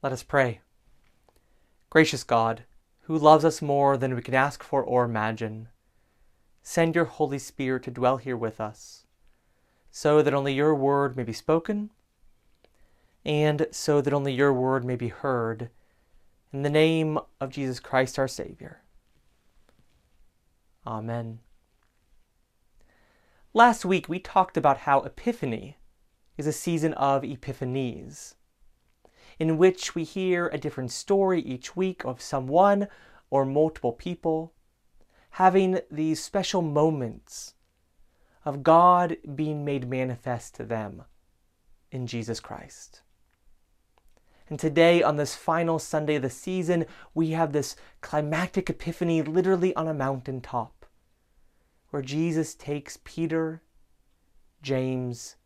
Let us pray. Gracious God, who loves us more than we can ask for or imagine, send your Holy Spirit to dwell here with us, so that only your word may be spoken, and so that only your word may be heard, in the name of Jesus Christ our Savior. Amen. Last week we talked about how Epiphany is a season of epiphanies in which we hear a different story each week of someone or multiple people having these special moments of God being made manifest to them in Jesus Christ. And today, on this final Sunday of the season, we have this climactic epiphany literally on a mountaintop where Jesus takes Peter, James,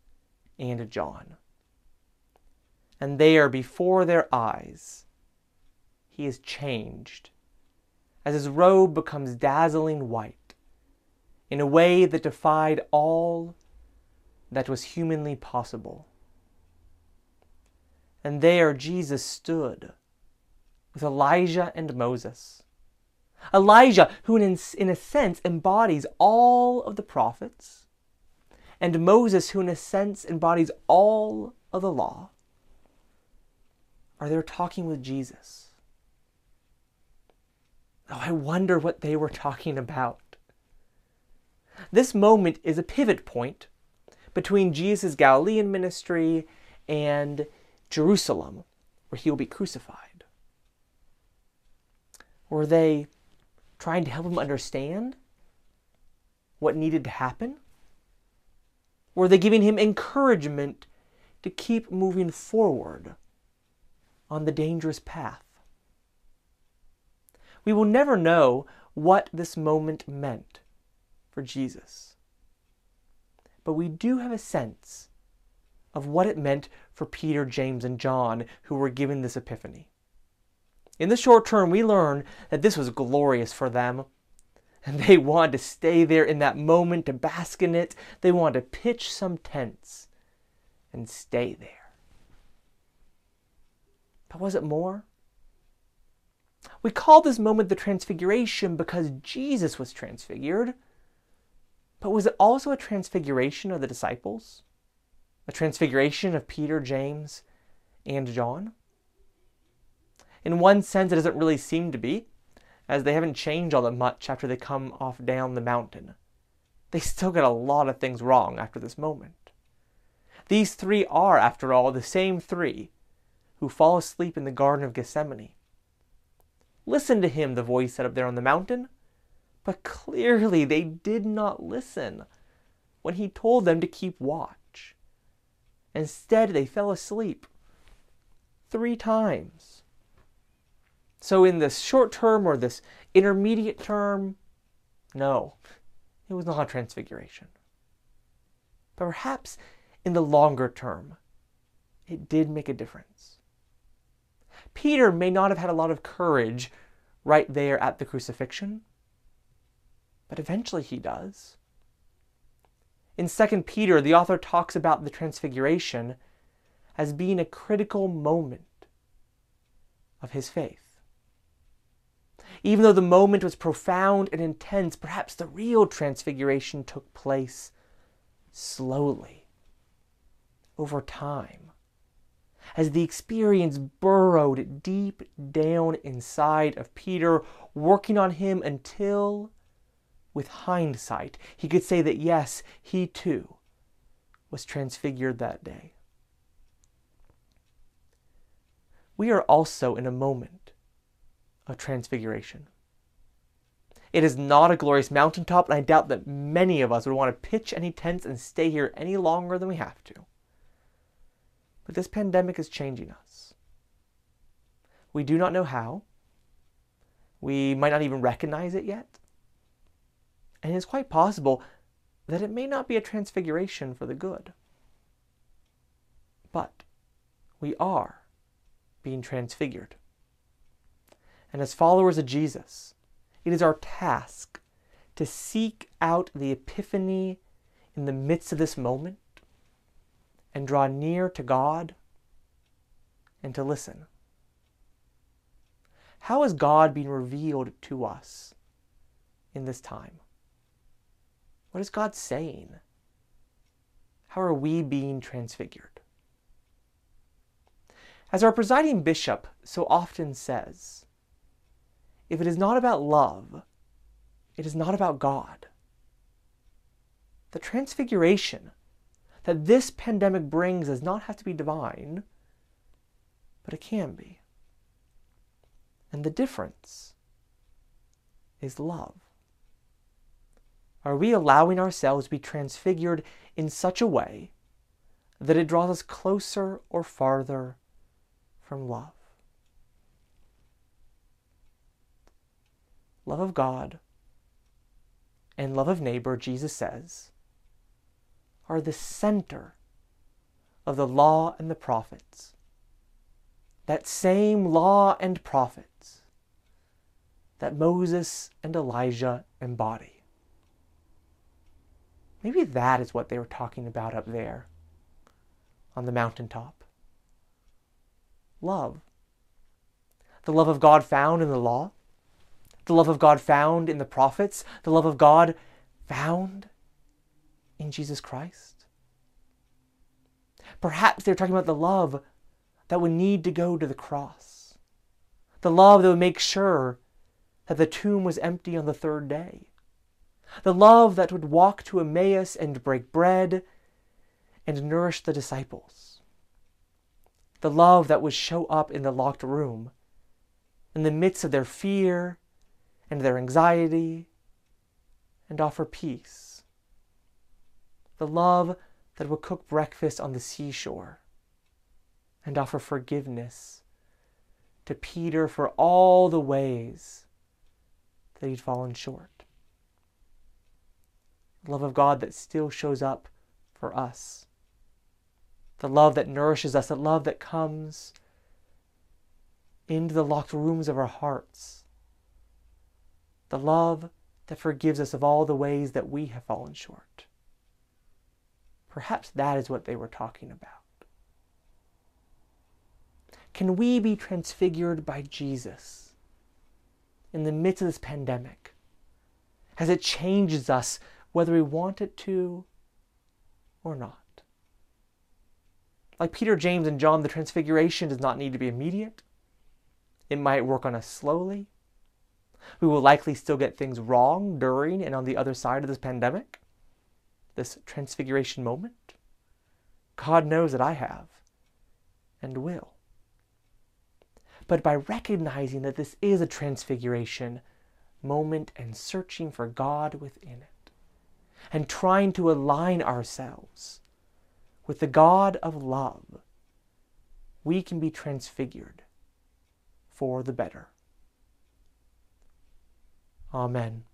and John and there before their eyes he is changed as his robe becomes dazzling white in a way that defied all that was humanly possible. And there Jesus stood with Elijah and Moses. Elijah, who in, in a sense embodies all of the prophets, and Moses, who in a sense embodies all of the law are they talking with Jesus. Oh, I wonder what they were talking about. This moment is a pivot point between Jesus' Galilean ministry and Jerusalem, where he will be crucified. Were they trying to help him understand what needed to happen? Were they giving him encouragement to keep moving forward on the dangerous path. We will never know what this moment meant for Jesus. But we do have a sense of what it meant for Peter, James, and John who were given this epiphany. In the short term, we learn that this was glorious for them. And they wanted to stay there in that moment to bask in it. They wanted to pitch some tents and stay there. But was it more? We call this moment the Transfiguration because Jesus was transfigured. But was it also a transfiguration of the disciples? A transfiguration of Peter, James, and John? In one sense, it doesn't really seem to be, as they haven't changed all that much after they come off down the mountain. They still get a lot of things wrong after this moment. These three are, after all, the same three who fall asleep in the Garden of Gethsemane. Listen to him, the voice said up there on the mountain. But clearly they did not listen when he told them to keep watch. Instead, they fell asleep three times. So, in this short term or this intermediate term, no, it was not a transfiguration. But perhaps in the longer term, it did make a difference. Peter may not have had a lot of courage right there at the crucifixion, but eventually he does. In 2 Peter, the author talks about the transfiguration as being a critical moment of his faith. Even though the moment was profound and intense, perhaps the real transfiguration took place slowly, over time as the experience burrowed deep down inside of Peter, working on him until, with hindsight, he could say that yes, he too was transfigured that day. We are also in a moment of transfiguration. It is not a glorious mountaintop, and I doubt that many of us would want to pitch any tents and stay here any longer than we have to. But this pandemic is changing us. We do not know how. We might not even recognize it yet. And it's quite possible that it may not be a transfiguration for the good. But we are being transfigured. And as followers of Jesus, it is our task to seek out the epiphany in the midst of this moment and draw near to God and to listen. How is God being revealed to us in this time? What is God saying? How are we being transfigured? As our presiding bishop so often says, if it is not about love, it is not about God. The transfiguration that this pandemic brings does not have to be divine, but it can be. And the difference is love. Are we allowing ourselves to be transfigured in such a way that it draws us closer or farther from love? Love of God and love of neighbor, Jesus says, are the center of the law and the prophets. That same law and prophets that Moses and Elijah embody. Maybe that is what they were talking about up there on the mountaintop. Love. The love of God found in the law, the love of God found in the prophets, the love of God found in Jesus Christ. Perhaps they're talking about the love that would need to go to the cross, the love that would make sure that the tomb was empty on the third day. The love that would walk to Emmaus and break bread and nourish the disciples, the love that would show up in the locked room in the midst of their fear and their anxiety and offer peace, the love that would cook breakfast on the seashore and offer forgiveness to Peter for all the ways that he'd fallen short. The love of God that still shows up for us, the love that nourishes us, the love that comes into the locked rooms of our hearts, the love that forgives us of all the ways that we have fallen short. Perhaps that is what they were talking about. Can we be transfigured by Jesus in the midst of this pandemic as it changes us whether we want it to or not. Like Peter, James, and John, the transfiguration does not need to be immediate. It might work on us slowly. We will likely still get things wrong during and on the other side of this pandemic, this transfiguration moment. God knows that I have and will. But by recognizing that this is a transfiguration moment and searching for God within it, and trying to align ourselves with the God of love, we can be transfigured for the better. Amen.